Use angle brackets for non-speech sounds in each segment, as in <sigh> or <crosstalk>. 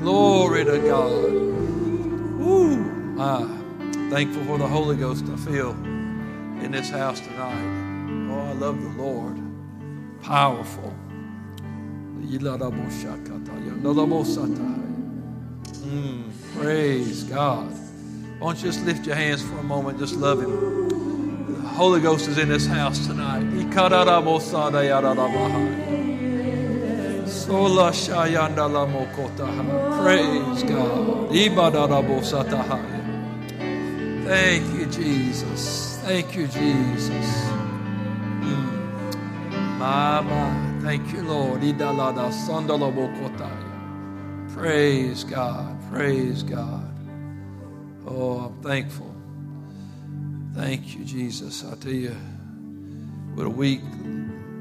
Glory to God. Woo. Ah, thankful for the Holy Ghost I feel in this house tonight. Oh, I love the Lord. Powerful. Mm, praise God. Why don't you just lift your hands for a moment, just love Him. The Holy Ghost is in this house tonight. Praise God. Thank you, Jesus. Thank you, Jesus. Mm. Mama, thank you, Lord. Praise God. Praise God. Oh, I'm thankful. Thank you, Jesus. I tell you, what a week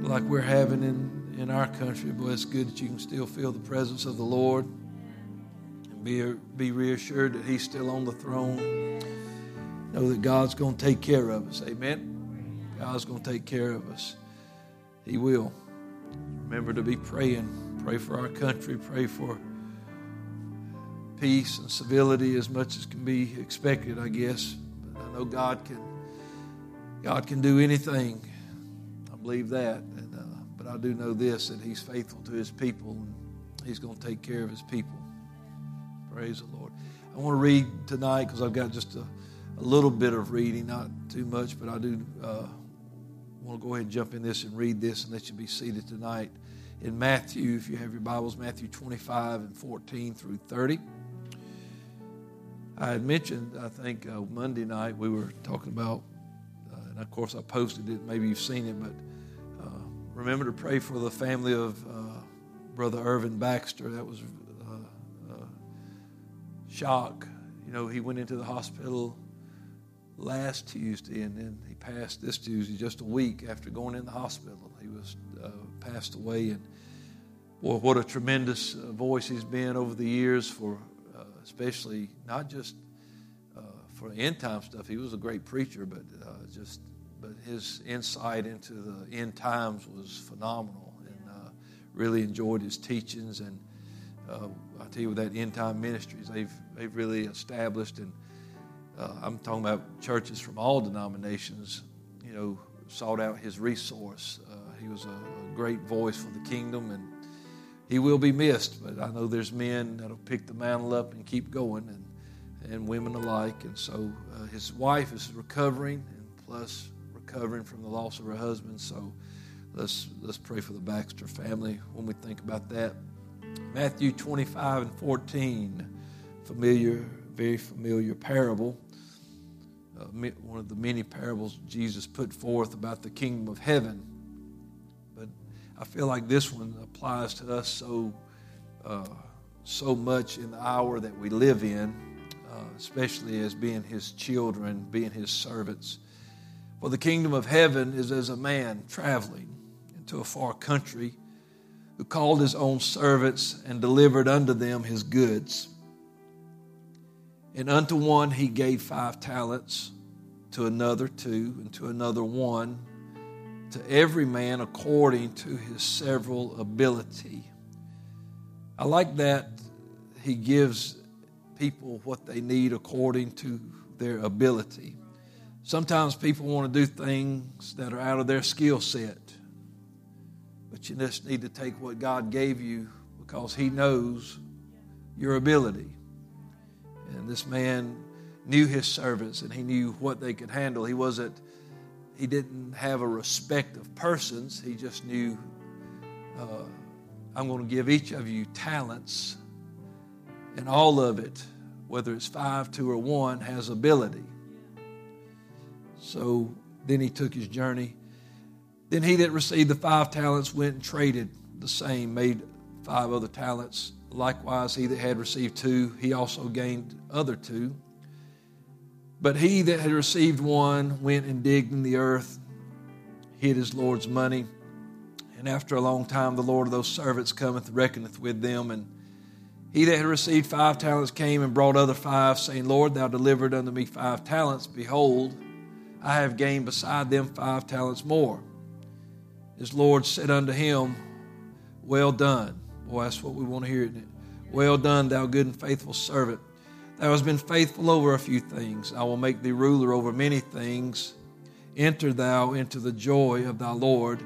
like we're having in, in our country, boy, it's good that you can still feel the presence of the Lord and be, be reassured that He's still on the throne. Know that God's going to take care of us. Amen. God's going to take care of us. He will. Remember to be praying. Pray for our country. Pray for peace and civility as much as can be expected, I guess. But I know God can God can do anything. I believe that. I do know this that He's faithful to His people and He's going to take care of His people. Praise the Lord. I want to read tonight because I've got just a, a, little bit of reading, not too much, but I do uh, want to go ahead and jump in this and read this and let you be seated tonight. In Matthew, if you have your Bibles, Matthew 25 and 14 through 30. I had mentioned, I think uh, Monday night we were talking about, uh, and of course I posted it. Maybe you've seen it, but remember to pray for the family of uh, Brother Irvin Baxter. That was uh, uh, shock. You know, he went into the hospital last Tuesday, and then he passed this Tuesday, just a week after going in the hospital. He was passed away, and boy, what a tremendous voice he's been over the years for especially not just uh, for end time stuff. He was a great preacher, but uh, just but his insight into the end times was phenomenal, and uh, really enjoyed his teachings. And uh, I tell you, with that end time ministries, they've they've really established, and uh, I'm talking about churches from all denominations. You know, sought out his resource. Uh, he was a, a great voice for the kingdom and he will be missed, but I know there's men that'll pick the mantle up and keep going, and, and women alike. And so uh, his wife is recovering, and plus recovering from the loss of her husband. So let's let's pray for the Baxter family when we think about that. Matthew 25 and 14, familiar, very familiar parable. Uh, one of the many parables Jesus put forth about the kingdom of heaven. But I feel like this one applies to us so uh, so much in the hour that we live in, uh, especially as being His children, being His servants. For the kingdom of heaven is as a man traveling into a far country who called his own servants and delivered unto them his goods. And unto one he gave five talents, to another two, and to another one to every man according to his several ability. I like that he gives people what they need according to their ability. Sometimes people want to do things that are out of their skill set, but you just need to take what God gave you because He knows your ability. And this man knew his servants and he knew what they could handle. He wasn't he didn't have a respect of persons. He just knew, uh, I'm going to give each of you talents, and all of it, whether it's five, two, or one, has ability. So then he took his journey. Then he that received the five talents went and traded the same, made five other talents. Likewise, he that had received two, he also gained other two. But he that had received one went and digged in the earth, hid his Lord's money. And after a long time, the Lord of those servants cometh, reckoneth with them. And he that had received five talents came and brought other five, saying, Lord, thou delivered unto me five talents. Behold, I have gained beside them five talents more. His Lord said unto him, Well done Boy, that's what we want to hear, isn't it? Well done, thou good and faithful servant. Thou hast been faithful over a few things. I will make thee ruler over many things. Enter thou into the joy of thy Lord.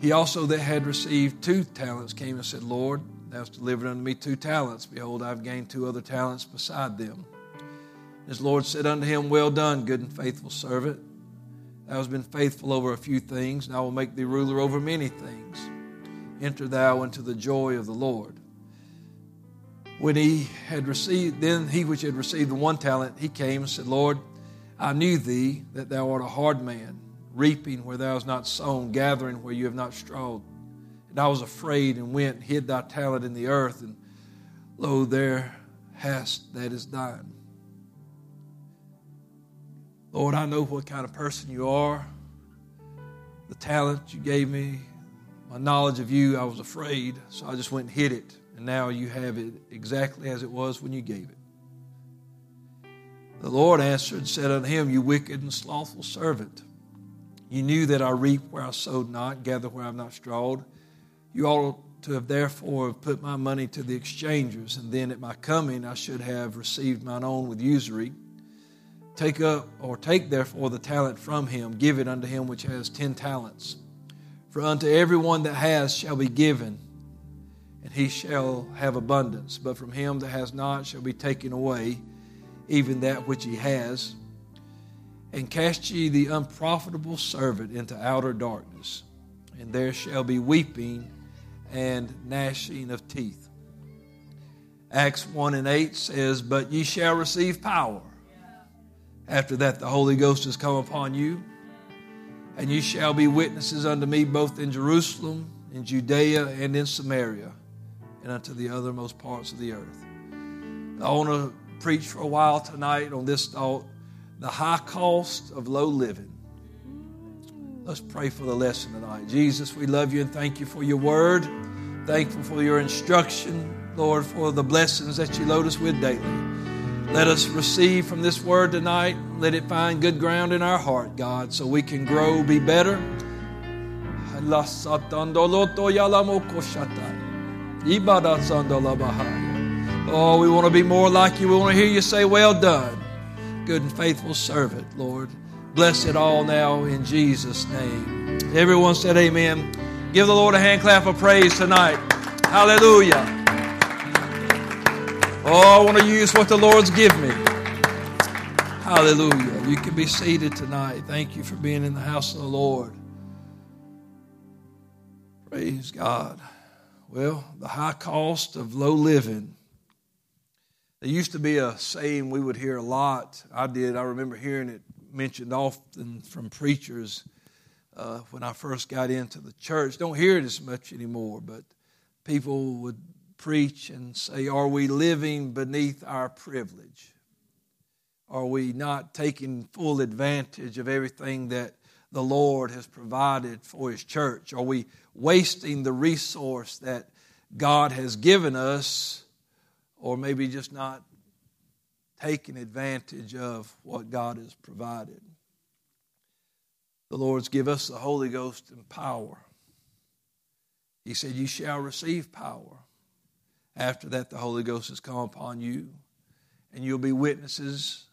He also that had received two talents came and said, Lord, thou hast delivered unto me two talents. Behold, I have gained two other talents beside them. His Lord said unto him, Well done, good and faithful servant. Thou hast been faithful over a few things, and I will make thee ruler over many things. Enter thou into the joy of the Lord. When he had received, then he which had received the one talent, he came and said, Lord, I knew thee that thou art a hard man, reaping where thou hast not sown, gathering where you have not strawed. And I was afraid and went and hid thy talent in the earth, and lo, there hast that is thine. Lord, I know what kind of person you are. The talent you gave me, my knowledge of you, I was afraid, so I just went and hid it. And now you have it exactly as it was when you gave it. The Lord answered and said unto him, You wicked and slothful servant, you knew that I reap where I sowed not, gather where I have not strawed. You ought to have therefore put my money to the exchangers, and then at my coming I should have received mine own with usury. Take up, or take therefore the talent from him, give it unto him which has ten talents. For unto everyone that has shall be given, and he shall have abundance. But from him that has not shall be taken away even that which he has. And cast ye the unprofitable servant into outer darkness, and there shall be weeping and gnashing of teeth. Acts 1 and 8 says, But ye shall receive power. After that, the Holy Ghost has come upon you and you shall be witnesses unto me both in Jerusalem, in Judea, and in Samaria, and unto the othermost parts of the earth. I want to preach for a while tonight on this thought the high cost of low living. Let's pray for the lesson tonight. Jesus, we love you and thank you for your word. Thankful for your instruction, Lord, for the blessings that you load us with daily. Let us receive from this word tonight. Let it find good ground in our heart, God, so we can grow, be better. Oh, we want to be more like you. We want to hear you say, Well done, good and faithful servant, Lord. Bless it all now in Jesus' name. Everyone said, Amen. Give the Lord a hand clap of praise tonight. Hallelujah. Oh, I want to use what the Lord's given me. Hallelujah. You can be seated tonight. Thank you for being in the house of the Lord. Praise God. Well, the high cost of low living. There used to be a saying we would hear a lot. I did. I remember hearing it mentioned often from preachers uh, when I first got into the church. Don't hear it as much anymore, but people would preach and say, Are we living beneath our privilege? Are we not taking full advantage of everything that the Lord has provided for His church? Are we wasting the resource that God has given us, or maybe just not taking advantage of what God has provided? The Lord's give us the Holy Ghost and power. He said, You shall receive power after that, the Holy Ghost has come upon you, and you'll be witnesses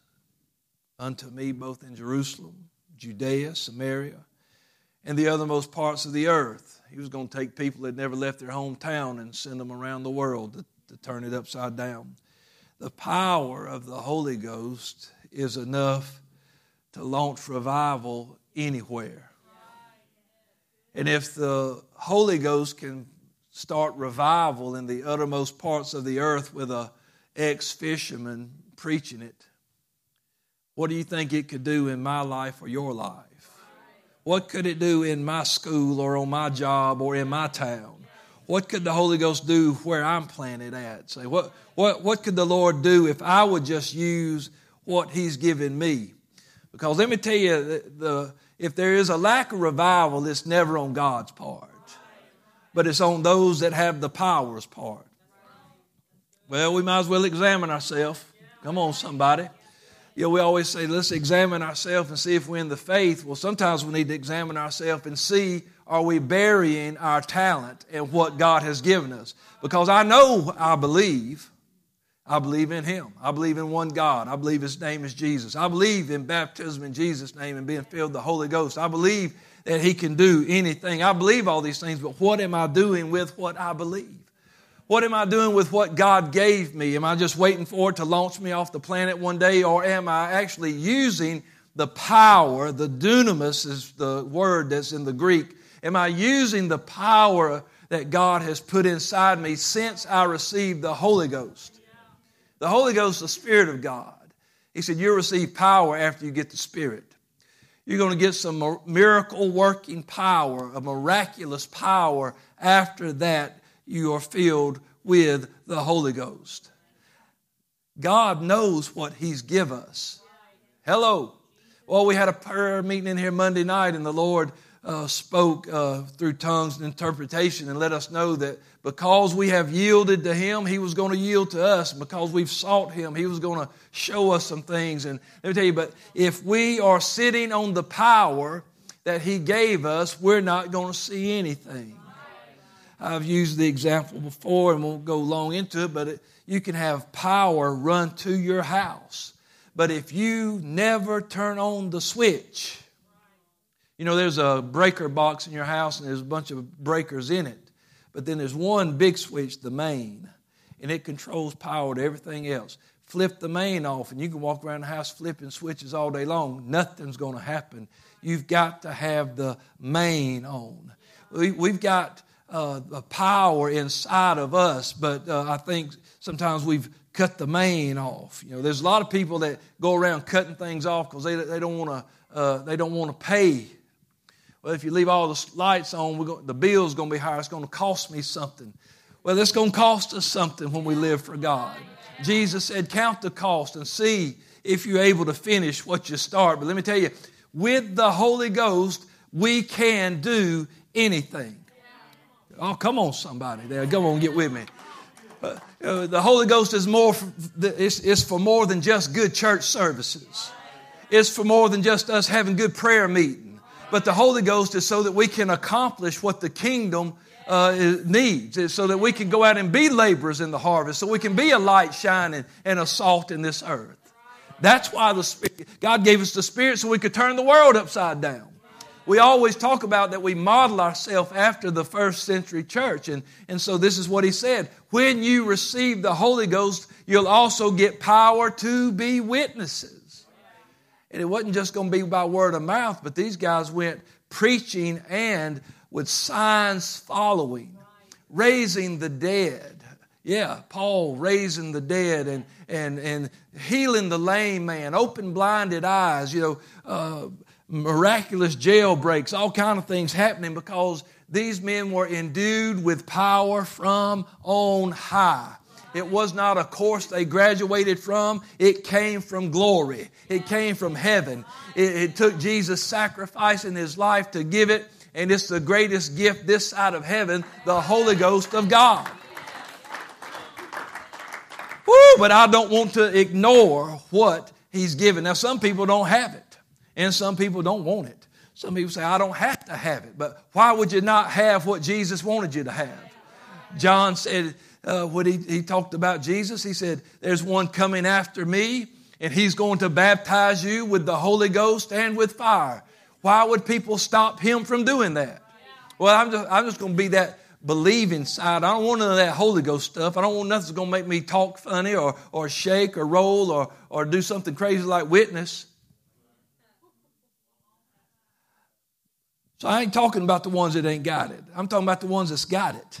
unto me both in Jerusalem, Judea, Samaria, and the othermost parts of the earth. He was going to take people that never left their hometown and send them around the world to, to turn it upside down. The power of the Holy Ghost is enough to launch revival anywhere. And if the Holy Ghost can start revival in the uttermost parts of the earth with a ex-fisherman preaching it. What do you think it could do in my life or your life? What could it do in my school or on my job or in my town? What could the Holy Ghost do where I'm planted at? Say, what, what, what could the Lord do if I would just use what He's given me? Because let me tell you, the, the, if there is a lack of revival, it's never on God's part but it's on those that have the powers part. Well, we might as well examine ourselves. Come on, somebody. You know, we always say, let's examine ourselves and see if we're in the faith. Well, sometimes we need to examine ourselves and see, are we burying our talent and what God has given us? Because I know I believe. I believe in Him. I believe in one God. I believe His name is Jesus. I believe in baptism in Jesus' name and being filled with the Holy Ghost. I believe that He can do anything. I believe all these things, but what am I doing with what I believe? What am I doing with what God gave me? Am I just waiting for it to launch me off the planet one day, or am I actually using the power? The dunamis is the word that's in the Greek. Am I using the power that God has put inside me since I received the Holy Ghost? The Holy Ghost the Spirit of God. He said, You'll receive power after you get the Spirit. You're going to get some miracle working power, a miraculous power. After that, you are filled with the Holy Ghost. God knows what He's give us. Hello. Well, we had a prayer meeting in here Monday night, and the Lord uh, spoke uh, through tongues and interpretation and let us know that because we have yielded to Him, He was going to yield to us. Because we've sought Him, He was going to show us some things. And let me tell you, but if we are sitting on the power that He gave us, we're not going to see anything. I've used the example before and won't go long into it, but it, you can have power run to your house. But if you never turn on the switch, you know, there's a breaker box in your house and there's a bunch of breakers in it. But then there's one big switch, the main, and it controls power to everything else. Flip the main off, and you can walk around the house flipping switches all day long. Nothing's going to happen. You've got to have the main on. We, have got uh, power inside of us, but uh, I think sometimes we've cut the main off. You know, there's a lot of people that go around cutting things off because they, they don't want to uh, they don't want to pay well, if you leave all the lights on, going, the bill's going to be higher. It's going to cost me something. Well, it's going to cost us something when we live for God. Jesus said, Count the cost and see if you're able to finish what you start. But let me tell you, with the Holy Ghost, we can do anything. Oh, come on, somebody there. Come on, get with me. Uh, uh, the Holy Ghost is more, for, it's, it's for more than just good church services. It's for more than just us having good prayer meetings. But the Holy Ghost is so that we can accomplish what the kingdom uh, needs. It's so that we can go out and be laborers in the harvest, so we can be a light shining and a salt in this earth. That's why the Spirit, God gave us the Spirit so we could turn the world upside down. We always talk about that we model ourselves after the first century church. And, and so this is what he said. When you receive the Holy Ghost, you'll also get power to be witnesses. And it wasn't just going to be by word of mouth, but these guys went preaching and with signs following, raising the dead. Yeah, Paul raising the dead and, and, and healing the lame man, open blinded eyes, you know, uh, miraculous jailbreaks, all kind of things happening because these men were endued with power from on high. It was not a course they graduated from. It came from glory. It came from heaven. It, it took Jesus sacrificing his life to give it, and it's the greatest gift this side of heaven, the Holy Ghost of God. Woo, but I don't want to ignore what he's given. Now, some people don't have it, and some people don't want it. Some people say, I don't have to have it. But why would you not have what Jesus wanted you to have? John said, uh, when he, he talked about Jesus, he said, There's one coming after me, and he's going to baptize you with the Holy Ghost and with fire. Why would people stop him from doing that? Well, I'm just, I'm just going to be that believing side. I don't want none of that Holy Ghost stuff. I don't want nothing that's going to make me talk funny or, or shake or roll or, or do something crazy like witness. So I ain't talking about the ones that ain't got it. I'm talking about the ones that's got it.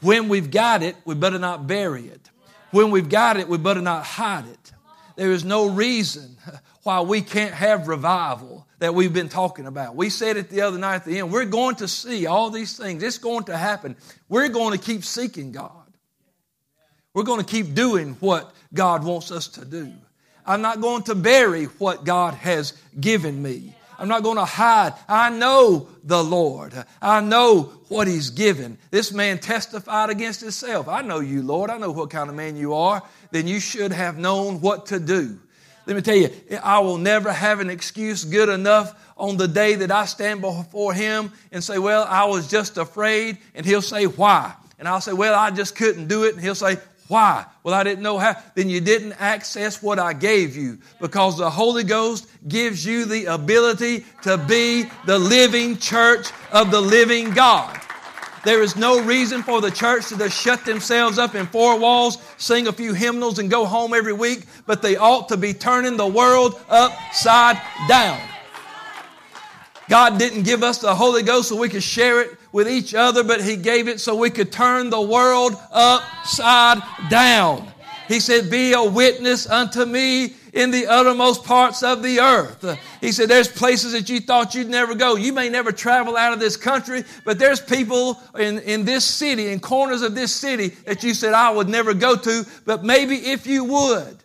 When we've got it, we better not bury it. When we've got it, we better not hide it. There is no reason <laughs> why we can't have revival that we've been talking about. We said it the other night at the end. We're going to see all these things. It's going to happen. We're going to keep seeking God. We're going to keep doing what God wants us to do. I'm not going to bury what God has given me. I'm not going to hide. I know the Lord. I know what He's given. This man testified against himself. I know you, Lord. I know what kind of man you are. Then you should have known what to do. Let me tell you, I will never have an excuse good enough on the day that I stand before Him and say, Well, I was just afraid. And He'll say, Why? And I'll say, Well, I just couldn't do it. And He'll say, why? Well, I didn't know how. Then you didn't access what I gave you because the Holy Ghost gives you the ability to be the living church of the living God. There is no reason for the church to just shut themselves up in four walls, sing a few hymnals, and go home every week, but they ought to be turning the world upside down. God didn't give us the Holy Ghost so we could share it with each other, but He gave it so we could turn the world upside down. He said, Be a witness unto me in the uttermost parts of the earth. He said, There's places that you thought you'd never go. You may never travel out of this country, but there's people in, in this city, in corners of this city, that you said, I would never go to, but maybe if you would.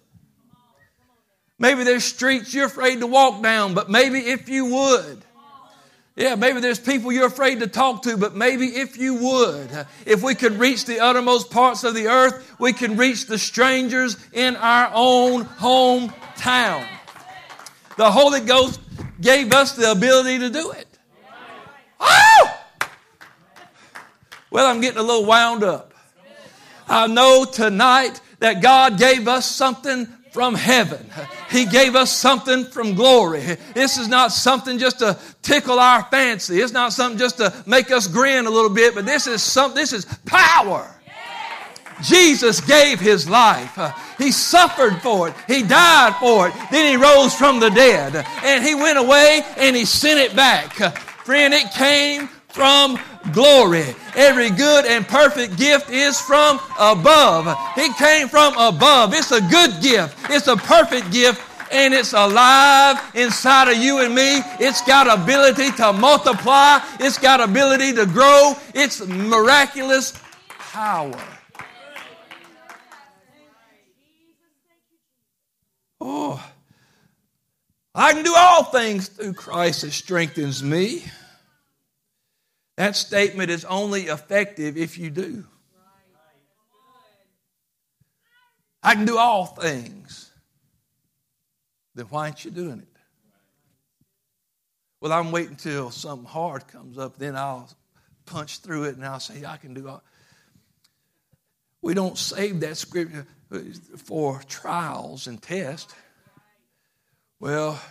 Maybe there's streets you're afraid to walk down, but maybe if you would. Yeah, maybe there's people you're afraid to talk to, but maybe if you would, if we could reach the uttermost parts of the earth, we can reach the strangers in our own hometown. The Holy Ghost gave us the ability to do it. Oh! Well, I'm getting a little wound up. I know tonight that God gave us something from heaven. He gave us something from glory. This is not something just to tickle our fancy. It's not something just to make us grin a little bit, but this is something, this is power. Jesus gave his life. He suffered for it. He died for it. Then he rose from the dead. And he went away and he sent it back. Friend, it came from glory. Every good and perfect gift is from above. He came from above. It's a good gift. It's a perfect gift and it's alive inside of you and me. It's got ability to multiply. It's got ability to grow. It's miraculous power. Oh, I can do all things through Christ that strengthens me. That statement is only effective if you do. I can do all things. Then why aren't you doing it? Well, I'm waiting till something hard comes up, then I'll punch through it and I'll say, I can do all. We don't save that scripture for trials and tests. Well,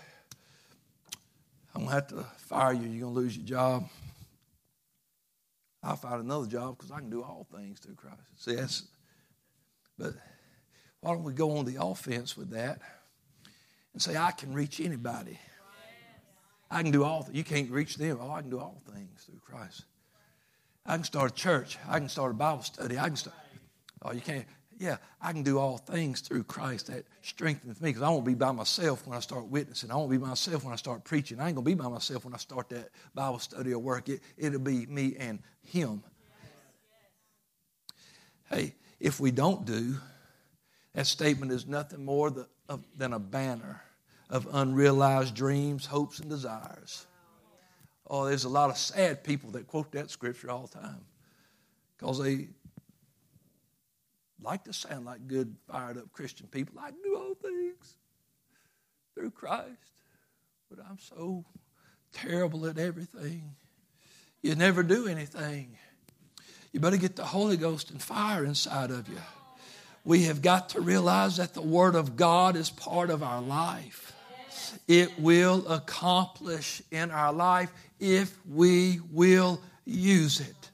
I'm going to have to fire you. You're going to lose your job. I'll find another job because I can do all things through Christ. See, that's, but why don't we go on the offense with that and say, I can reach anybody. I can do all things. You can't reach them. Oh, I can do all things through Christ. I can start a church. I can start a Bible study. I can start. Oh, you can't yeah, I can do all things through Christ that strengthens me because I won't be by myself when I start witnessing. I won't be myself when I start preaching. I ain't going to be by myself when I start that Bible study or work. It, it'll be me and Him. Hey, if we don't do, that statement is nothing more than a banner of unrealized dreams, hopes, and desires. Oh, there's a lot of sad people that quote that scripture all the time because they like to sound like good, fired up Christian people. I do all things through Christ, but I'm so terrible at everything. You never do anything. You better get the Holy Ghost and fire inside of you. We have got to realize that the Word of God is part of our life. It will accomplish in our life if we will use it.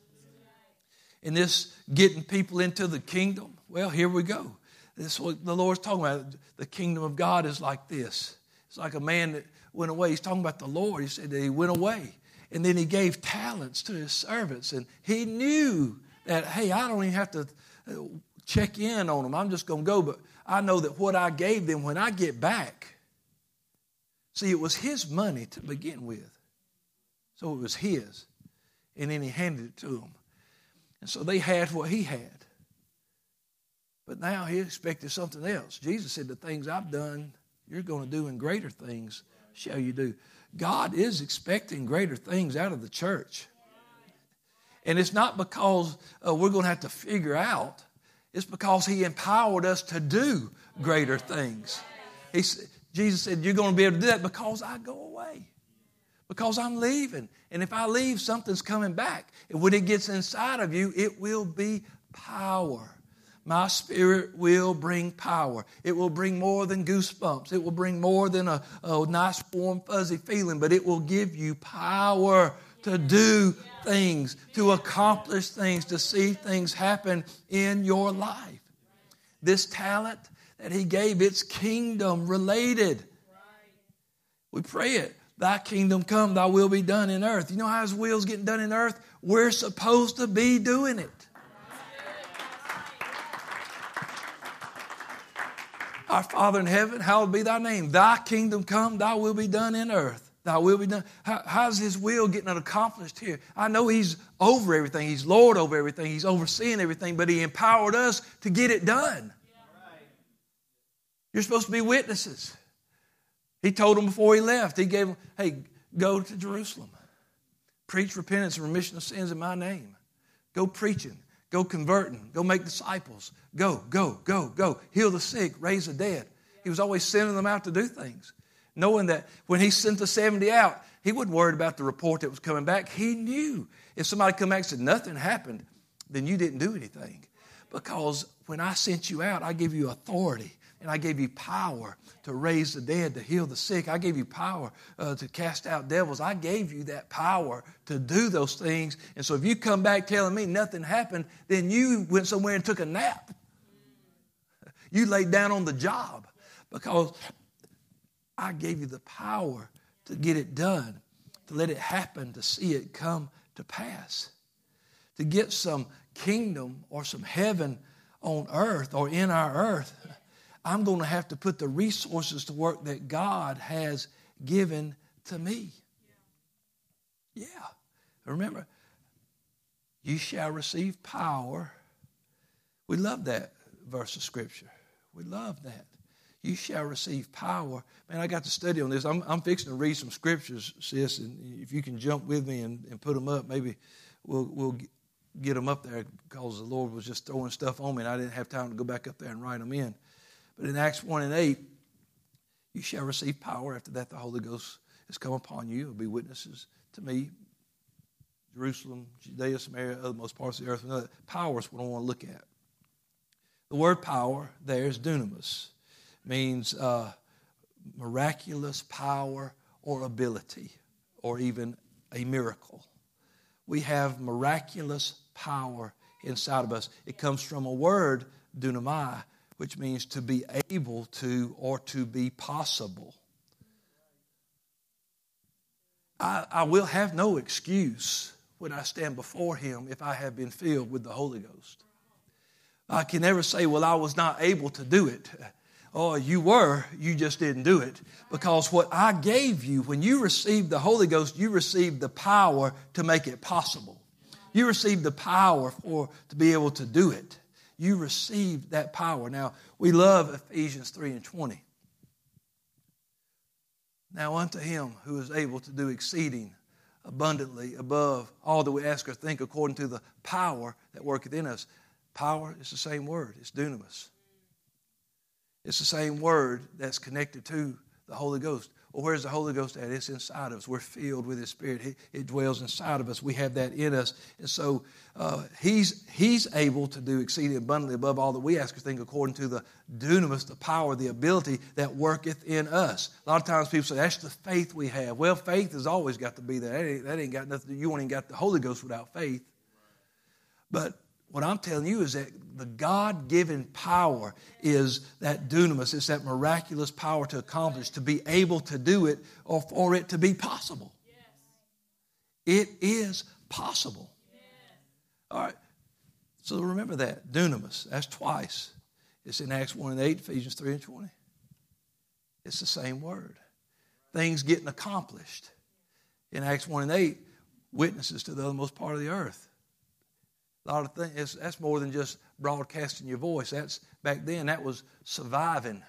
In this getting people into the kingdom, well, here we go. This is what the Lord's talking about. The kingdom of God is like this. It's like a man that went away. He's talking about the Lord. He said that he went away. And then he gave talents to his servants. And he knew that, hey, I don't even have to uh, check in on them. I'm just going to go. But I know that what I gave them when I get back, see, it was his money to begin with. So it was his. And then he handed it to them. And so they had what he had. But now he expected something else. Jesus said, The things I've done, you're going to do, and greater things shall you do. God is expecting greater things out of the church. And it's not because uh, we're going to have to figure out, it's because He empowered us to do greater things. He, Jesus said, You're going to be able to do that because I go away. Because I'm leaving. And if I leave, something's coming back. And when it gets inside of you, it will be power. My spirit will bring power. It will bring more than goosebumps. It will bring more than a, a nice, warm, fuzzy feeling, but it will give you power to do things, to accomplish things, to see things happen in your life. This talent that He gave, it's kingdom related. We pray it. Thy kingdom come, thy will be done in earth. You know how His will's getting done in earth? We're supposed to be doing it. Our Father in heaven, hallowed be thy name. Thy kingdom come, thy will be done in earth. Thy will be done. How, how's his will getting accomplished here? I know he's over everything. He's Lord over everything. He's overseeing everything, but he empowered us to get it done. You're supposed to be witnesses. He told them before he left, he gave them, hey, go to Jerusalem. Preach repentance and remission of sins in my name. Go preaching. Go converting. Go make disciples. Go, go, go, go. Heal the sick, raise the dead. He was always sending them out to do things knowing that when he sent the 70 out, he wasn't worried about the report that was coming back. He knew if somebody come back and said nothing happened, then you didn't do anything. Because when I sent you out, I give you authority and I gave you power to raise the dead, to heal the sick. I gave you power uh, to cast out devils. I gave you that power to do those things. And so if you come back telling me nothing happened, then you went somewhere and took a nap. You laid down on the job because I gave you the power to get it done, to let it happen, to see it come to pass, to get some kingdom or some heaven on earth or in our earth. I'm going to have to put the resources to work that God has given to me. Yeah. Remember, you shall receive power. We love that verse of Scripture. We love that you shall receive power. Man, I got to study on this. I'm, I'm fixing to read some scriptures, sis, and if you can jump with me and, and put them up, maybe we'll, we'll get them up there because the Lord was just throwing stuff on me and I didn't have time to go back up there and write them in. But in Acts 1 and 8, you shall receive power. After that, the Holy Ghost has come upon you. You'll be witnesses to me. Jerusalem, Judea, Samaria, other most parts of the earth. Power is what I want to look at. The word power there is dunamis means uh, miraculous power or ability, or even a miracle. We have miraculous power inside of us. It comes from a word, dunamai, which means to be able to or to be possible. I, I will have no excuse when I stand before Him if I have been filled with the Holy Ghost. I can never say, Well, I was not able to do it. <laughs> Oh, you were, you just didn't do it. Because what I gave you, when you received the Holy Ghost, you received the power to make it possible. You received the power for to be able to do it. You received that power. Now, we love Ephesians 3 and 20. Now unto him who is able to do exceeding abundantly above all that we ask or think according to the power that worketh in us. Power is the same word, it's dunamis. It's the same word that's connected to the Holy Ghost. Well, where's the Holy Ghost at? It's inside of us. We're filled with His Spirit. He, it dwells inside of us. We have that in us. And so uh, he's, he's able to do exceeding abundantly above all that we ask or think according to the dunamis, the power, the ability that worketh in us. A lot of times people say, that's the faith we have. Well, faith has always got to be there. That ain't, that ain't got nothing, you ain't got the Holy Ghost without faith. But what I'm telling you is that the God given power is that dunamis, it's that miraculous power to accomplish, to be able to do it, or for it to be possible. Yes. It is possible. Yes. All right. So remember that. Dunamis, that's twice. It's in Acts 1 and 8, Ephesians 3 and 20. It's the same word. Things getting accomplished. In Acts 1 and 8, witnesses to the othermost part of the earth. A lot of things, that's more than just broadcasting your voice. That's back then, that was surviving.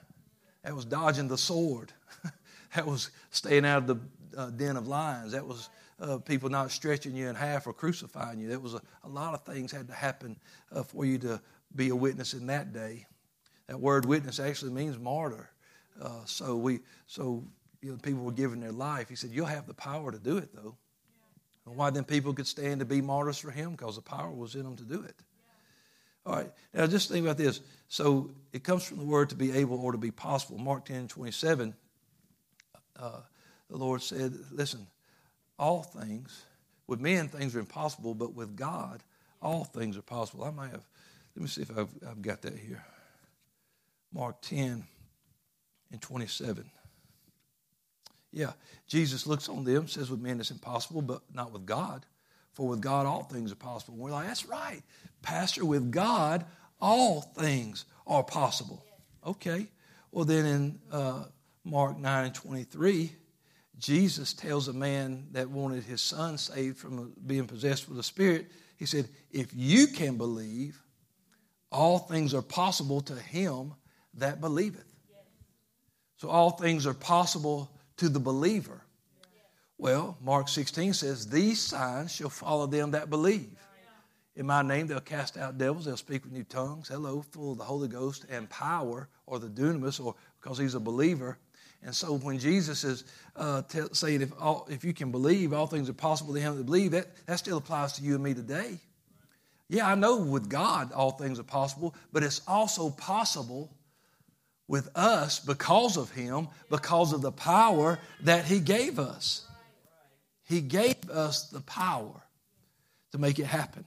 That was dodging the sword. <laughs> that was staying out of the uh, den of lions. That was uh, people not stretching you in half or crucifying you. That was a, a lot of things had to happen uh, for you to be a witness in that day. That word witness actually means martyr. Uh, so we, so you know, people were giving their life. He said, "You'll have the power to do it, though." And why then people could stand to be martyrs for him because the power was in them to do it. All right. Now just think about this. So it comes from the word to be able or to be possible. Mark 10, 27, uh, the Lord said, "Listen, all things with men things are impossible, but with God all things are possible." I might have. Let me see if I've, I've got that here. Mark 10 and 27. Yeah, Jesus looks on them, says with men it's impossible, but not with God. For with God all things are possible. And we're like, that's right. Pastor, with God all things are possible. Okay. Well, then in uh, Mark 9 and 23, Jesus tells a man that wanted his son saved from being possessed with a Spirit, he said, If you can believe, all things are possible to him that believeth. So all things are possible to the believer. Well, Mark 16 says, These signs shall follow them that believe. In my name, they'll cast out devils, they'll speak with new tongues. Hello, full of the Holy Ghost and power, or the dunamis, or because he's a believer. And so when Jesus is uh, t- saying, if, all, if you can believe, all things are possible to him that believe, that, that still applies to you and me today. Yeah, I know with God all things are possible, but it's also possible with us because of Him, because of the power that He gave us. He gave us the power to make it happen.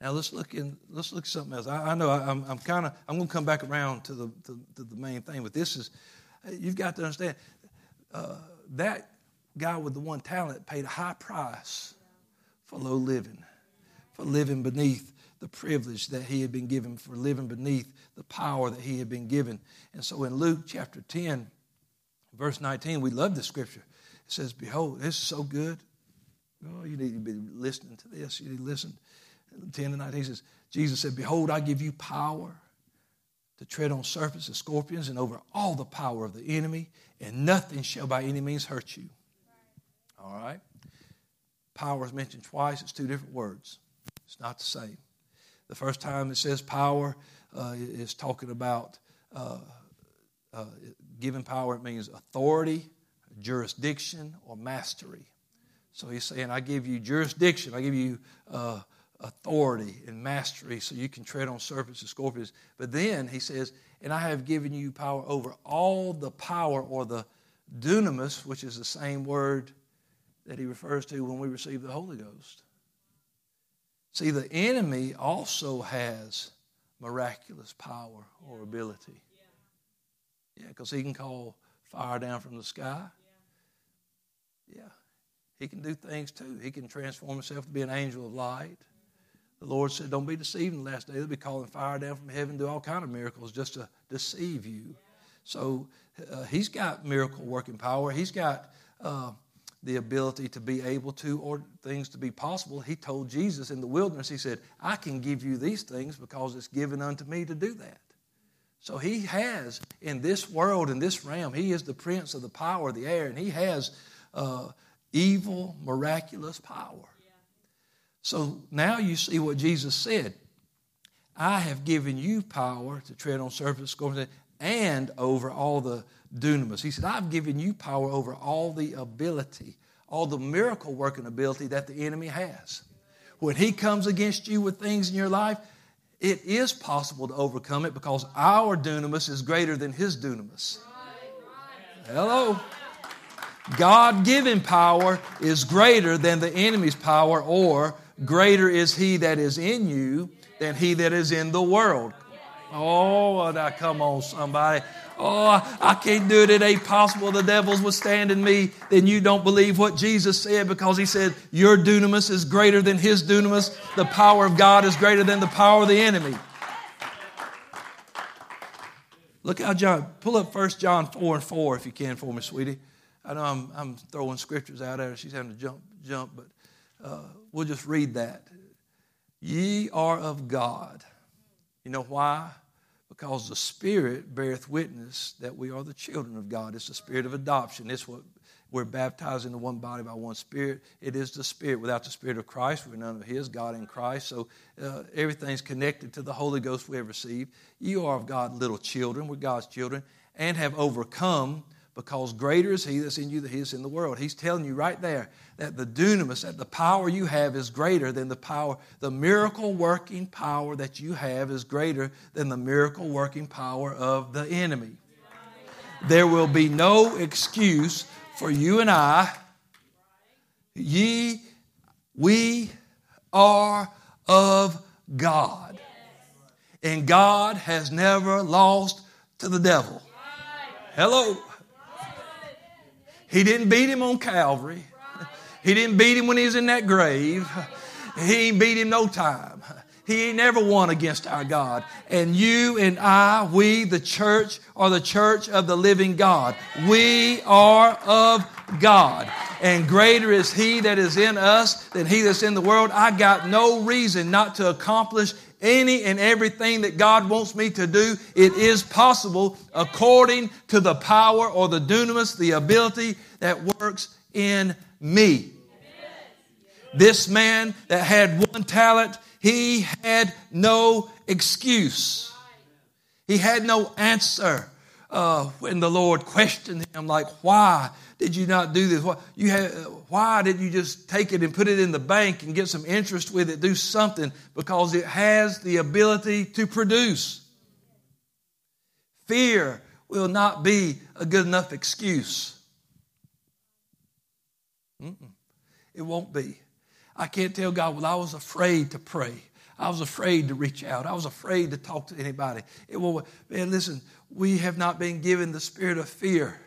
Now let's look in. Let's look at something else. I, I know I, am I'm kind of. I'm going to come back around to the to, to, the main thing, but this is. You've got to understand uh, that guy with the one talent paid a high price for low living, for living beneath the privilege that he had been given for living beneath the power that he had been given. And so in Luke chapter 10, verse 19, we love this scripture. It says, Behold, this is so good. Oh, you need to be listening to this. You need to listen. 10 and 19 says, Jesus said, Behold, I give you power to tread on serpents and scorpions and over all the power of the enemy, and nothing shall by any means hurt you. All right? Power is mentioned twice, it's two different words. It's not the same. The first time it says power uh, is talking about uh, uh, power, it means authority, jurisdiction, or mastery. So he's saying, I give you jurisdiction, I give you uh, authority and mastery so you can tread on serpents and scorpions. But then he says, and I have given you power over all the power or the dunamis, which is the same word that he refers to when we receive the Holy Ghost. See, the enemy also has miraculous power or ability. Yeah, because he can call fire down from the sky. Yeah. He can do things too. He can transform himself to be an angel of light. The Lord said, Don't be deceived in the last day. They'll be calling fire down from heaven, do all kind of miracles just to deceive you. So uh, he's got miracle working power. He's got uh, the ability to be able to or things to be possible. He told Jesus in the wilderness, He said, I can give you these things because it's given unto me to do that. So He has in this world, in this realm, He is the prince of the power of the air, and He has uh, evil, miraculous power. So now you see what Jesus said. I have given you power to tread on serpents, and over all the dunamis. He said, I've given you power over all the ability, all the miracle working ability that the enemy has. When he comes against you with things in your life, it is possible to overcome it because our dunamis is greater than his dunamis. Hello. God given power is greater than the enemy's power, or greater is he that is in you than he that is in the world. Oh, now come on, somebody. Oh, I can't do it. It ain't possible. The devil's withstanding me. Then you don't believe what Jesus said because he said, Your dunamis is greater than his dunamis. The power of God is greater than the power of the enemy. Look how John, pull up 1 John 4 and 4 if you can for me, sweetie. I know I'm, I'm throwing scriptures out at her. She's having to jump, jump, but uh, we'll just read that. Ye are of God you know why? Because the Spirit beareth witness that we are the children of God. It's the Spirit of adoption. It's what we're baptized into one body by one Spirit. It is the Spirit. Without the Spirit of Christ, we're none of His, God in Christ. So uh, everything's connected to the Holy Ghost we have received. You are of God, little children. We're God's children. and have overcome because greater is he that's in you than he is in the world. He's telling you right there that the dunamis, that the power you have is greater than the power, the miracle working power that you have is greater than the miracle working power of the enemy. There will be no excuse for you and I. Ye, we are of God. And God has never lost to the devil. Hello. He didn't beat him on Calvary. He didn't beat him when he was in that grave. He ain't beat him no time. He ain't never won against our God. And you and I, we, the church, are the church of the living God. We are of God. And greater is He that is in us than He that's in the world. I got no reason not to accomplish any and everything that God wants me to do, it is possible according to the power or the dunamis, the ability that works in me. This man that had one talent, he had no excuse. He had no answer uh, when the Lord questioned him, like, why did you not do this? Why, you why did you just take it and put it in the bank and get some interest with it? Do something because it has the ability to produce. Fear will not be a good enough excuse. Mm-mm. It won't be. I can't tell God, well, I was afraid to pray. I was afraid to reach out. I was afraid to talk to anybody. It will, man, listen, we have not been given the spirit of fear,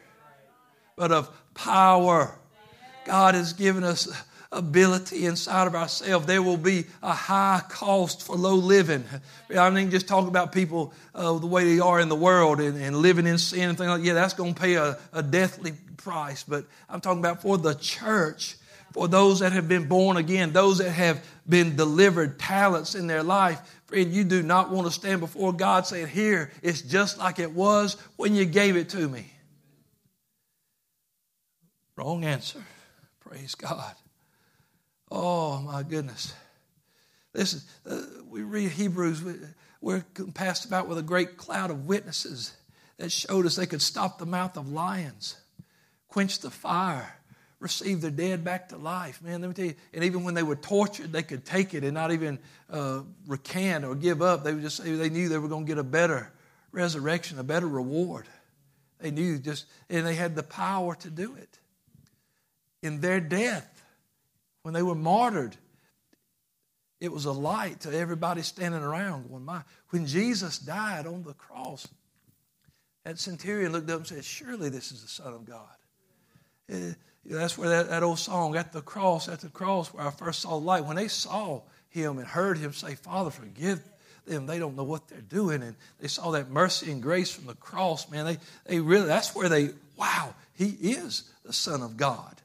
but of power. God has given us ability inside of ourselves. There will be a high cost for low living. I mean, just talk about people uh, the way they are in the world and, and living in sin and things like that. Yeah, that's going to pay a, a deathly price. But I'm talking about for the church, for those that have been born again, those that have been delivered talents in their life. Friend, you do not want to stand before God saying, Here, it's just like it was when you gave it to me. Wrong answer. Praise God. Oh, my goodness. Listen, uh, we read Hebrews. We, we're passed about with a great cloud of witnesses that showed us they could stop the mouth of lions, quench the fire, receive the dead back to life. Man, let me tell you. And even when they were tortured, they could take it and not even uh, recant or give up. They would just they knew they were going to get a better resurrection, a better reward. They knew just, and they had the power to do it in their death, when they were martyred, it was a light to everybody standing around going, My, when Jesus died on the cross, that centurion looked up and said, Surely this is the Son of God. Eh, that's where that, that old song, at the cross, at the cross, where I first saw light. When they saw him and heard him say, Father, forgive them. They don't know what they're doing. And they saw that mercy and grace from the cross, man. They, they really, that's where they, wow, he is the Son of God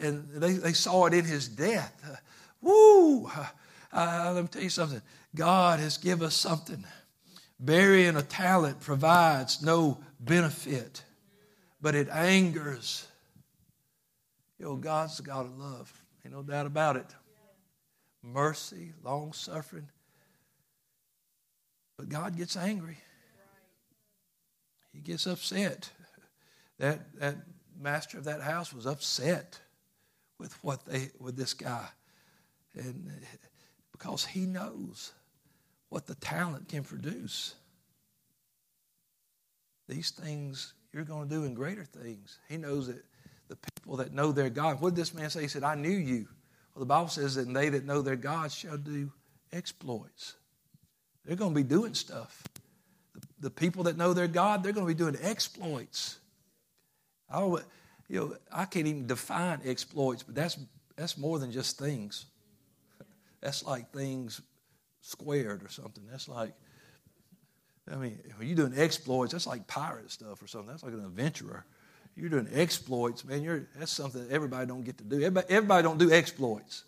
and they, they saw it in his death. Uh, woo! Uh, let me tell you something. God has given us something. Burying a talent provides no benefit, but it angers. You know, God's the God of love. Ain't no doubt about it. Mercy, long suffering. But God gets angry. He gets upset. That, that master of that house was upset with what they with this guy, and because he knows what the talent can produce. These things you're going to do in greater things. He knows that the people that know their God. What did this man say? He said, "I knew you." Well, the Bible says that they that know their God shall do exploits. They're going to be doing stuff. The, the people that know their God, they're going to be doing exploits. I you know, I can't even define exploits, but that's, that's more than just things. <laughs> That's like things squared or something. That's like, I mean, when you're doing exploits, that's like pirate stuff or something. That's like an adventurer. You're doing exploits, man. You're, that's something that everybody don't get to do. Everybody, everybody don't do exploits.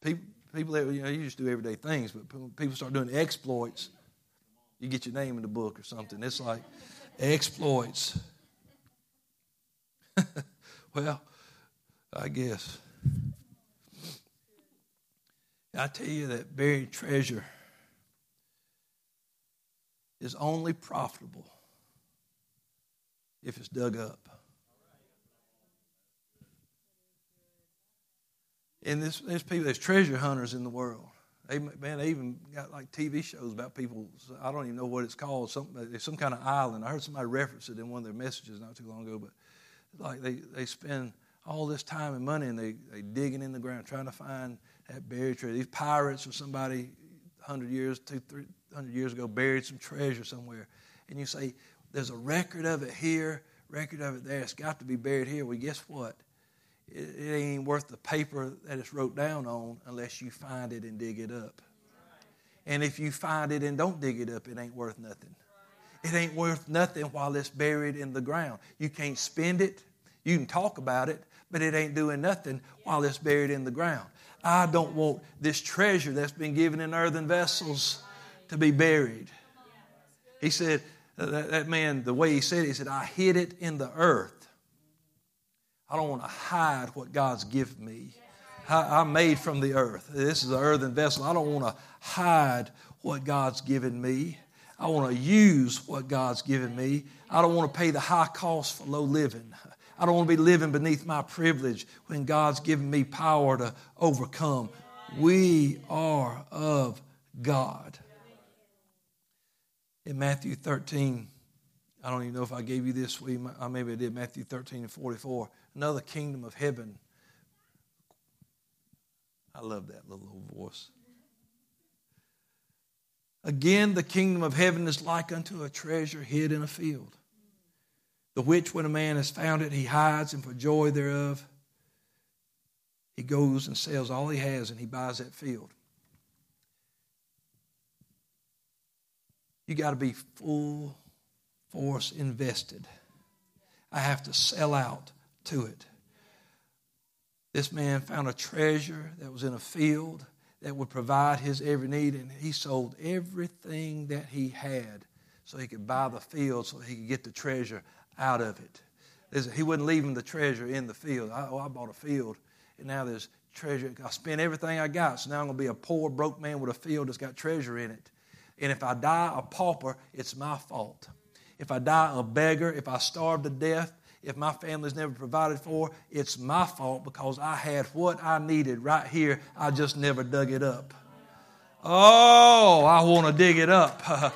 People, people that, you know, you just do everyday things, but people start doing exploits. You get your name in the book or something. It's like exploits. <laughs> well, I guess. I tell you that buried treasure is only profitable if it's dug up. And this, there's people, there's treasure hunters in the world. They, man, they even got like TV shows about people. I don't even know what it's called. Some, some kind of island. I heard somebody reference it in one of their messages not too long ago. But like they, they spend all this time and money and they they digging in the ground trying to find that buried treasure. These pirates or somebody hundred years, two, three hundred years ago buried some treasure somewhere, and you say there's a record of it here, record of it there. It's got to be buried here. Well, guess what? It, it ain't worth the paper that it's wrote down on unless you find it and dig it up. And if you find it and don't dig it up, it ain't worth nothing. It ain't worth nothing while it's buried in the ground. You can't spend it. You can talk about it, but it ain't doing nothing while it's buried in the ground. I don't want this treasure that's been given in earthen vessels to be buried. He said, that, that man, the way he said it, he said, I hid it in the earth. I don't want to hide what God's given me. I, am made from the earth. This is an earthen vessel. I don't want to hide what God's given me. I want to use what God's given me. I don't want to pay the high cost for low living. I don't want to be living beneath my privilege when God's given me power to overcome. We are of God. In Matthew 13, I don't even know if I gave you this week. Uh, maybe I did. Matthew 13 and 44. Another kingdom of heaven. I love that little old voice. Again, the kingdom of heaven is like unto a treasure hid in a field the which, when a man has found it, he hides, and for joy thereof, he goes and sells all he has and he buys that field. You got to be full force invested. I have to sell out to it. This man found a treasure that was in a field that would provide his every need, and he sold everything that he had so he could buy the field so he could get the treasure out of it. He wasn't leaving the treasure in the field. Oh, I bought a field, and now there's treasure. I spent everything I got, so now I'm going to be a poor, broke man with a field that's got treasure in it. And if I die a pauper, it's my fault. If I die a beggar, if I starve to death, if my family's never provided for, it's my fault because I had what I needed right here. I just never dug it up. Oh, I want to dig it up. <laughs>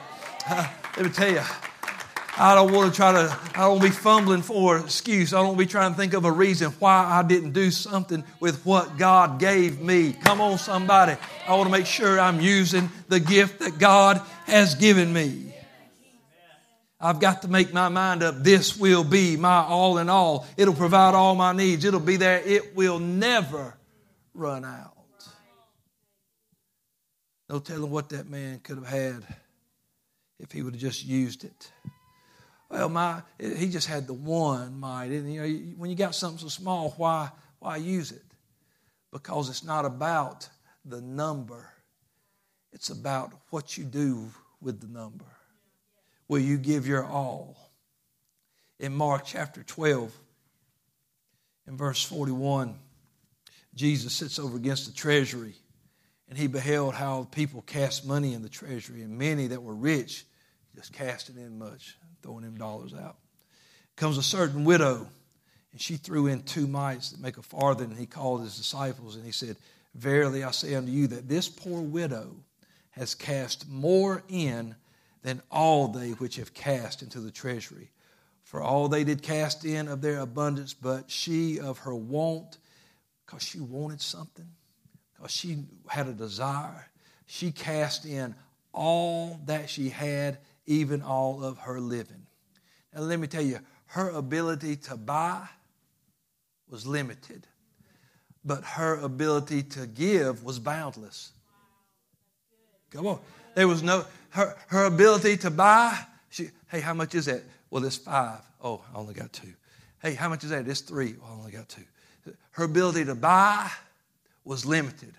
Let me tell you, I don't want to try to, I don't want to be fumbling for an excuse. I don't want to be trying to think of a reason why I didn't do something with what God gave me. Come on, somebody. I want to make sure I'm using the gift that God has given me. I've got to make my mind up. This will be my all in all. It'll provide all my needs. It'll be there. It will never run out. No telling what that man could have had if he would have just used it. Well, my he just had the one mite. And you know, when you got something so small, why why use it? Because it's not about the number. It's about what you do with the number. Will you give your all? In Mark chapter 12, in verse 41, Jesus sits over against the treasury, and he beheld how people cast money in the treasury, and many that were rich just casting in much throwing them dollars out. Comes a certain widow, and she threw in two mites that make a farthing, and he called his disciples, and he said, Verily I say unto you that this poor widow has cast more in than all they which have cast into the treasury. For all they did cast in of their abundance, but she of her want, because she wanted something, because she had a desire, she cast in all that she had even all of her living. Now, let me tell you, her ability to buy was limited, but her ability to give was boundless. Come on. There was no, her, her ability to buy, she, hey, how much is that? Well, it's five. Oh, I only got two. Hey, how much is that? It's three. Oh, I only got two. Her ability to buy was limited,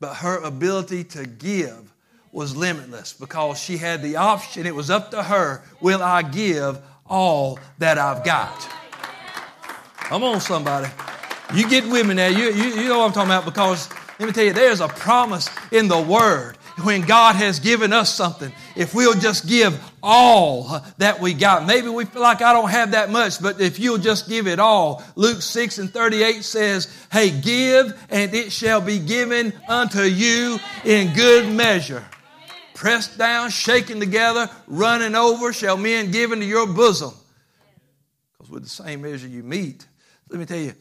but her ability to give was limitless because she had the option. It was up to her. Will I give all that I've got? Come on, somebody. You get women me now. You, you, you know what I'm talking about because let me tell you, there's a promise in the Word. when God has given us something, if we'll just give all that we got. Maybe we feel like I don't have that much, but if you'll just give it all. Luke 6 and 38 says, Hey, give and it shall be given unto you in good measure. Pressed down, shaken together, running over, shall men give into your bosom. Because with the same measure you meet, let me tell you,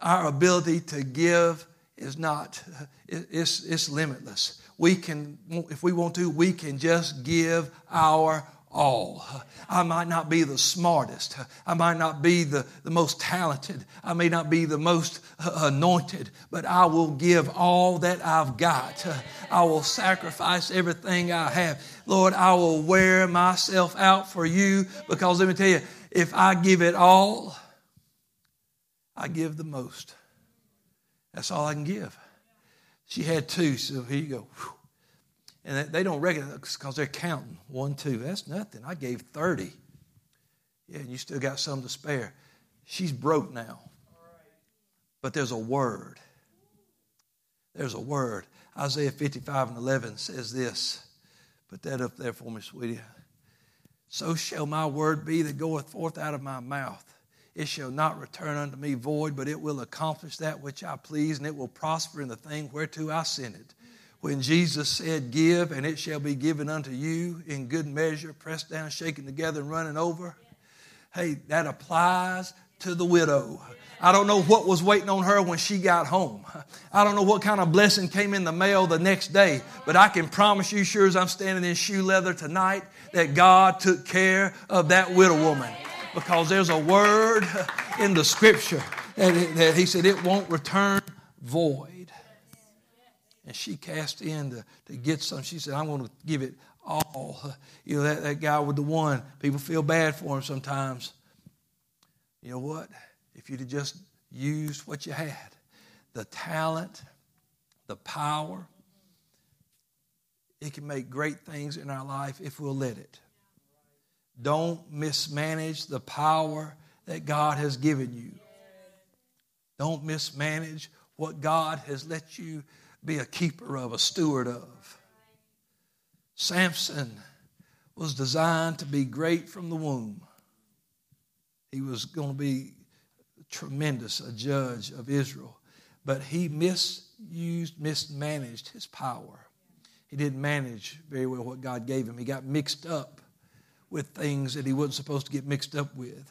our ability to give is not, it's, it's limitless. We can, if we want to, we can just give our all. I might not be the smartest. I might not be the, the most talented. I may not be the most uh, anointed, but I will give all that I've got. I will sacrifice everything I have. Lord, I will wear myself out for you because let me tell you, if I give it all, I give the most. That's all I can give. She had two, so here you go. And they don't recognize because they're counting. One, two. That's nothing. I gave 30. Yeah, and you still got some to spare. She's broke now. But there's a word. There's a word. Isaiah 55 and 11 says this. Put that up there for me, sweetie. So shall my word be that goeth forth out of my mouth. It shall not return unto me void, but it will accomplish that which I please, and it will prosper in the thing whereto I send it. When Jesus said, Give, and it shall be given unto you in good measure, pressed down, shaken together, and running over, hey, that applies to the widow. I don't know what was waiting on her when she got home. I don't know what kind of blessing came in the mail the next day, but I can promise you, sure as I'm standing in shoe leather tonight, that God took care of that widow woman because there's a word in the scripture that, that he said it won't return void. And she cast in to, to get some. She said, I'm going to give it all. You know, that, that guy with the one, people feel bad for him sometimes. You know what? If you'd just used what you had the talent, the power, it can make great things in our life if we'll let it. Don't mismanage the power that God has given you. Don't mismanage what God has let you be a keeper of, a steward of. Samson was designed to be great from the womb. He was going to be tremendous, a judge of Israel. But he misused, mismanaged his power. He didn't manage very well what God gave him. He got mixed up with things that he wasn't supposed to get mixed up with.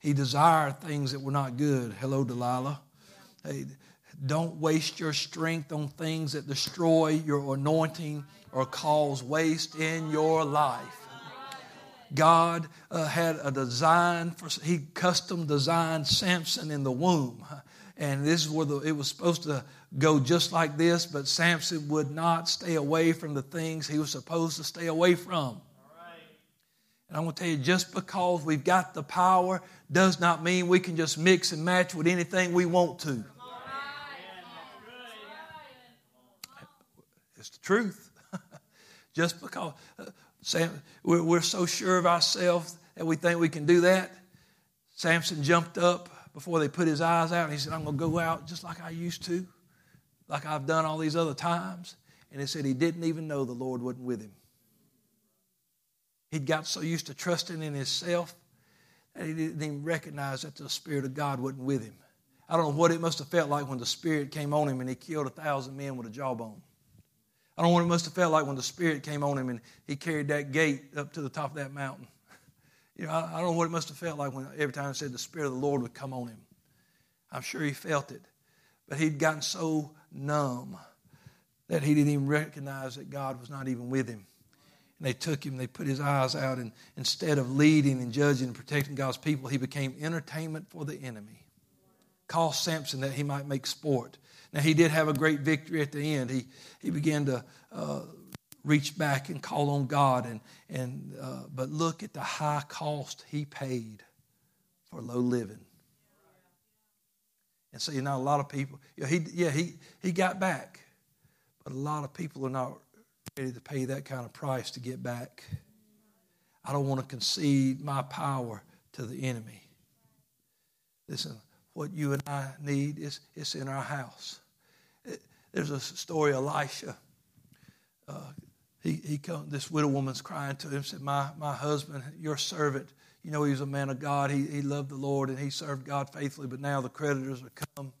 He desired things that were not good. Hello, Delilah. Hey, don't waste your strength on things that destroy your anointing or cause waste in your life. God uh, had a design for, he custom designed Samson in the womb. And this is where the, it was supposed to go just like this, but Samson would not stay away from the things he was supposed to stay away from. And I'm going to tell you, just because we've got the power does not mean we can just mix and match with anything we want to. The truth. <laughs> just because uh, we're, we're so sure of ourselves that we think we can do that. Samson jumped up before they put his eyes out and he said, I'm going to go out just like I used to, like I've done all these other times. And he said he didn't even know the Lord wasn't with him. He'd got so used to trusting in himself that he didn't even recognize that the Spirit of God wasn't with him. I don't know what it must have felt like when the Spirit came on him and he killed a thousand men with a jawbone. I don't know what it must have felt like when the Spirit came on him and he carried that gate up to the top of that mountain. <laughs> You know, I, I don't know what it must have felt like when every time I said the Spirit of the Lord would come on him. I'm sure he felt it. But he'd gotten so numb that he didn't even recognize that God was not even with him. And they took him, they put his eyes out, and instead of leading and judging and protecting God's people, he became entertainment for the enemy. Call Samson that he might make sport. Now, he did have a great victory at the end. He, he began to uh, reach back and call on God, and, and, uh, but look at the high cost he paid for low living. And so, you know, a lot of people, you know, he, yeah, he, he got back, but a lot of people are not ready to pay that kind of price to get back. I don't want to concede my power to the enemy. Listen, what you and I need is it's in our house. It, there's a story, Elisha. uh, he, he come, this widow woman's crying to him, said, my, my husband, your servant, you know, he was a man of God. He, he loved the Lord and he served God faithfully, but now the creditors are come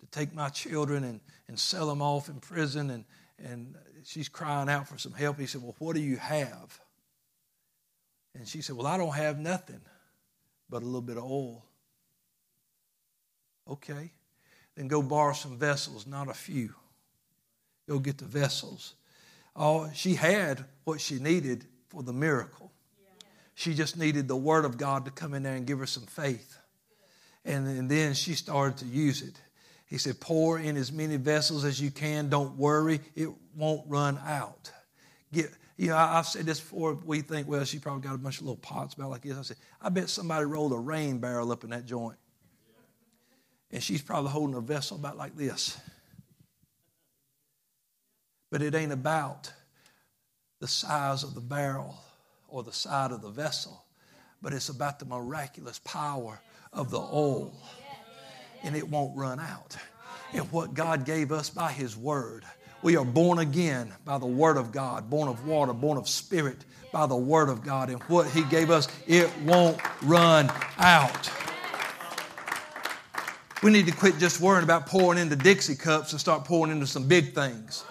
to take my children and, and sell them off in prison. And, and she's crying out for some help. He said, Well, what do you have? And she said, Well, I don't have nothing but a little bit of oil. Okay. Then go borrow some vessels, not a few. Go get the vessels. Oh, she had what she needed for the miracle. She just needed the Word of God to come in there and give her some faith. And, and then she started to use it. He said, Pour in as many vessels as you can. Don't worry, it won't run out. Get, you know, I, have said this before. We think, well, she probably got a bunch of little pots about like this. I said, I bet somebody rolled a rain barrel up in that joint. And she's probably holding a vessel about like this. But it ain't about the size of the barrel or the side of the vessel, but it's about the miraculous power of the oil. And it won't run out. And what God gave us by His Word. We are born again by the Word of God, born of water, born of Spirit by the Word of God. And what He gave us, it won't run out. We need to quit just worrying about pouring into Dixie cups and start pouring into some big things.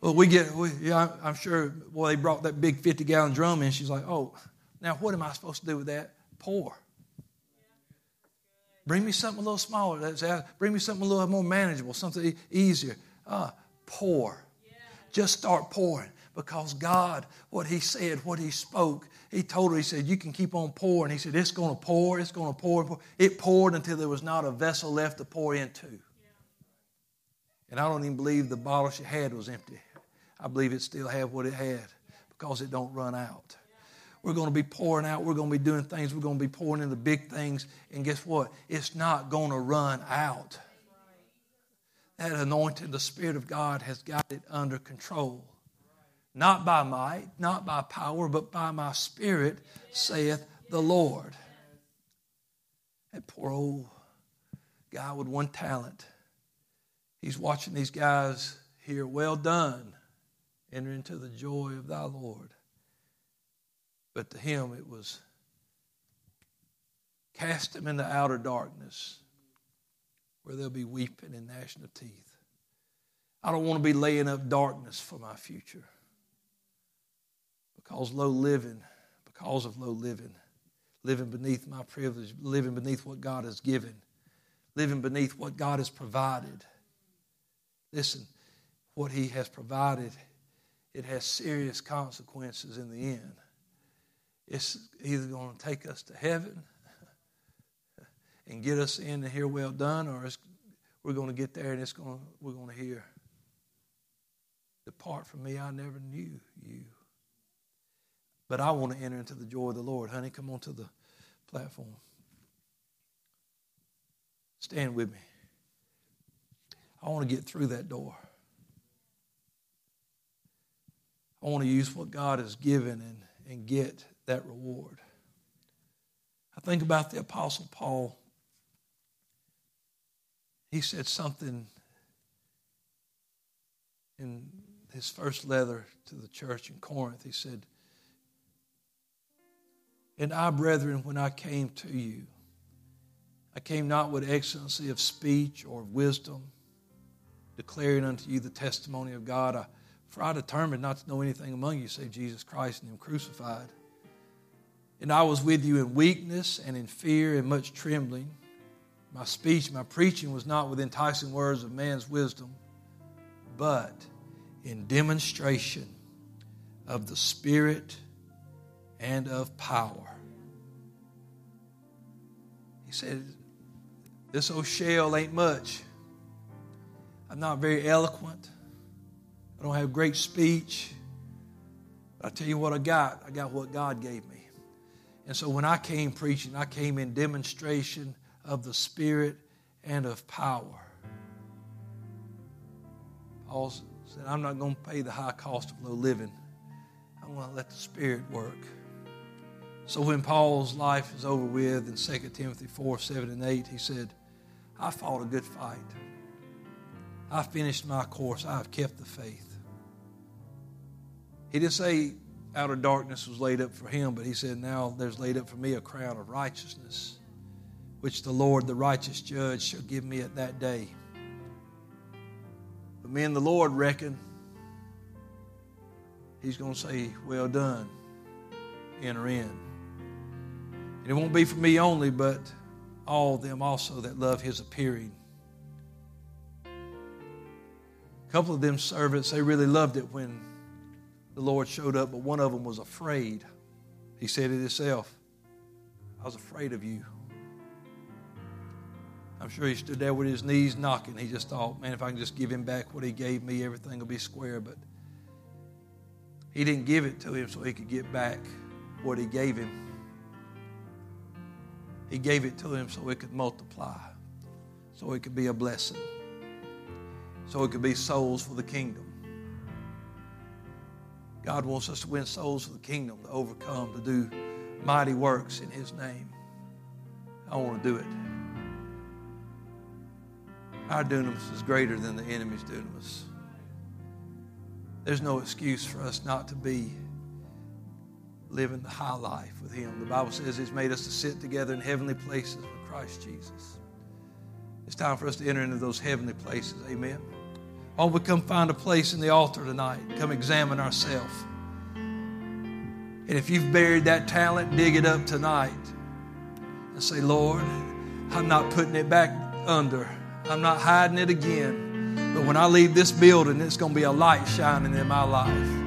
Well, we get, we, yeah, I'm sure, well, they brought that big 50 gallon drum in. She's like, oh, now what am I supposed to do with that? Pour. Bring me something a little smaller. That's, bring me something a little more manageable, something easier. Uh, pour. Just start pouring because God, what He said, what He spoke, He told her, He said, You can keep on pouring. He said, It's going to pour, it's going to pour. It poured until there was not a vessel left to pour into. And I don't even believe the bottle she had was empty. I believe it still had what it had because it don't run out. We're going to be pouring out. We're going to be doing things. We're going to be pouring into big things. And guess what? It's not going to run out. That anointing, the Spirit of God has got it under control. Not by might, not by power, but by my Spirit, saith the Lord. That poor old guy with one talent. He's watching these guys here. Well done, enter into the joy of thy Lord. But to him it was cast him into outer darkness where there'll be weeping and gnashing of teeth. I don't want to be laying up darkness for my future. Because low living, because of low living, living beneath my privilege, living beneath what God has given, living beneath what God has provided. Listen, what He has provided it has serious consequences in the end. It's either going to take us to heaven <laughs> and get us in and hear well done, or we're going to get there and it's going to, we're going to hear, Depart from me, I never knew you. But I want to enter into the joy of the Lord. Honey, come on to the platform. Stand with me. I want to get through that door. I want to use what God has given and, and get that reward. I think about the Apostle Paul. He said something in his first letter to the church in Corinth. He said, And I, brethren, when I came to you, I came not with excellency of speech or of wisdom, declaring unto you the testimony of God. I, for I determined not to know anything among you save Jesus Christ and Him crucified. And I was with you in weakness and in fear and much trembling. My speech, my preaching was not with enticing words of man's wisdom, but in demonstration of the Spirit and of power. He said, This old shell ain't much. I'm not very eloquent. I don't have great speech. But I tell you what I got. I got what God gave me. And so when I came preaching, I came in demonstration of the Spirit and of power. Paul said, I'm not going to pay the high cost of low living. I'm going to let the Spirit work. So when Paul's life is over with in 2 Timothy 4 7 and 8, he said, I fought a good fight. I finished my course. I have kept the faith. He didn't say outer darkness was laid up for him, but he said, Now there's laid up for me a crown of righteousness, which the Lord, the righteous judge, shall give me at that day. But me and the Lord reckon He's going to say, Well done, enter in. And it won't be for me only, but all of them also that love His appearing. A couple of them servants, they really loved it when the Lord showed up, but one of them was afraid. He said it himself I was afraid of you. I'm sure he stood there with his knees knocking. He just thought, man, if I can just give him back what he gave me, everything will be square. But he didn't give it to him so he could get back what he gave him. He gave it to him so it could multiply, so it could be a blessing, so it could be souls for the kingdom. God wants us to win souls for the kingdom, to overcome, to do mighty works in His name. I want to do it. Our dunamis is greater than the enemy's dunamis. There's no excuse for us not to be living the high life with Him. The Bible says He's made us to sit together in heavenly places with Christ Jesus. It's time for us to enter into those heavenly places. Amen. Why we come find a place in the altar tonight? Come examine ourselves. And if you've buried that talent, dig it up tonight and say, Lord, I'm not putting it back under. I'm not hiding it again. But when I leave this building, it's going to be a light shining in my life.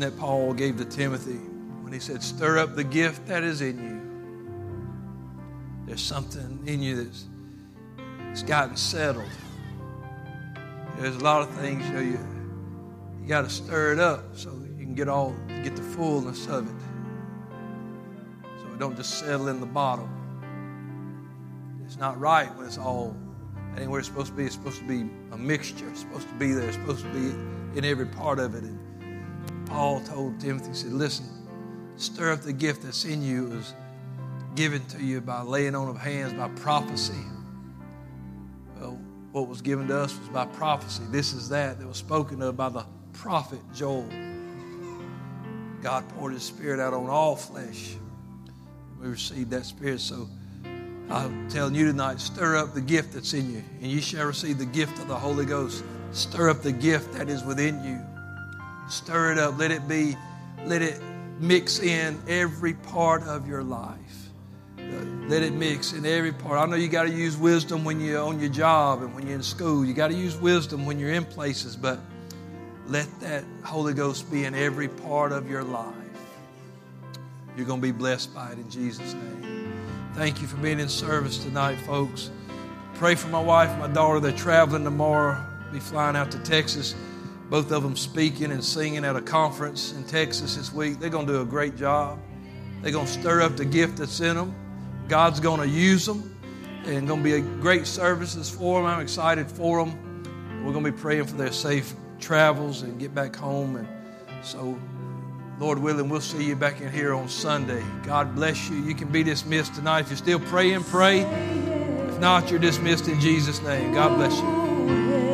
Instruction that Paul gave to Timothy when he said, Stir up the gift that is in you. There's something in you that's it's gotten settled. There's a lot of things, you know, you, you got to stir it up so you can get all get the fullness of it. So it don't just settle in the bottle. It's not right when it's all anywhere it's supposed to be. It's supposed to be a mixture. It's supposed to be there. It's supposed to be in every part of it. And Paul told Timothy, he said, listen, stir up the gift that's in you. Was given to you by laying on of hands, by prophecy. Well, what was given to us was by prophecy. This is that that was spoken of by the prophet Joel. God poured his spirit out on all flesh. We received that spirit. So I'm telling you tonight, stir up the gift that's in you, and you shall receive the gift of the Holy Ghost. Stir up the gift that is within you. Stir it up. Let it be, let it mix in every part of your life. Uh, let it mix in every part. I know you got to use wisdom when you're on your job and when you're in school. You got to use wisdom when you're in places, but let that Holy Ghost be in every part of your life. You're going to be blessed by it in Jesus' name. Thank you for being in service tonight, folks. Pray for my wife and my daughter. They're traveling tomorrow, be flying out to Texas. Both of them speaking and singing at a conference in Texas this week. They're going to do a great job. They're going to stir up the gift that's in them. God's going to use them and going to be a great services for them. I'm excited for them. We're going to be praying for their safe travels and get back home. And so Lord willing, we'll see you back in here on Sunday. God bless you. You can be dismissed tonight. If you're still praying, pray. If not, you're dismissed in Jesus' name. God bless you.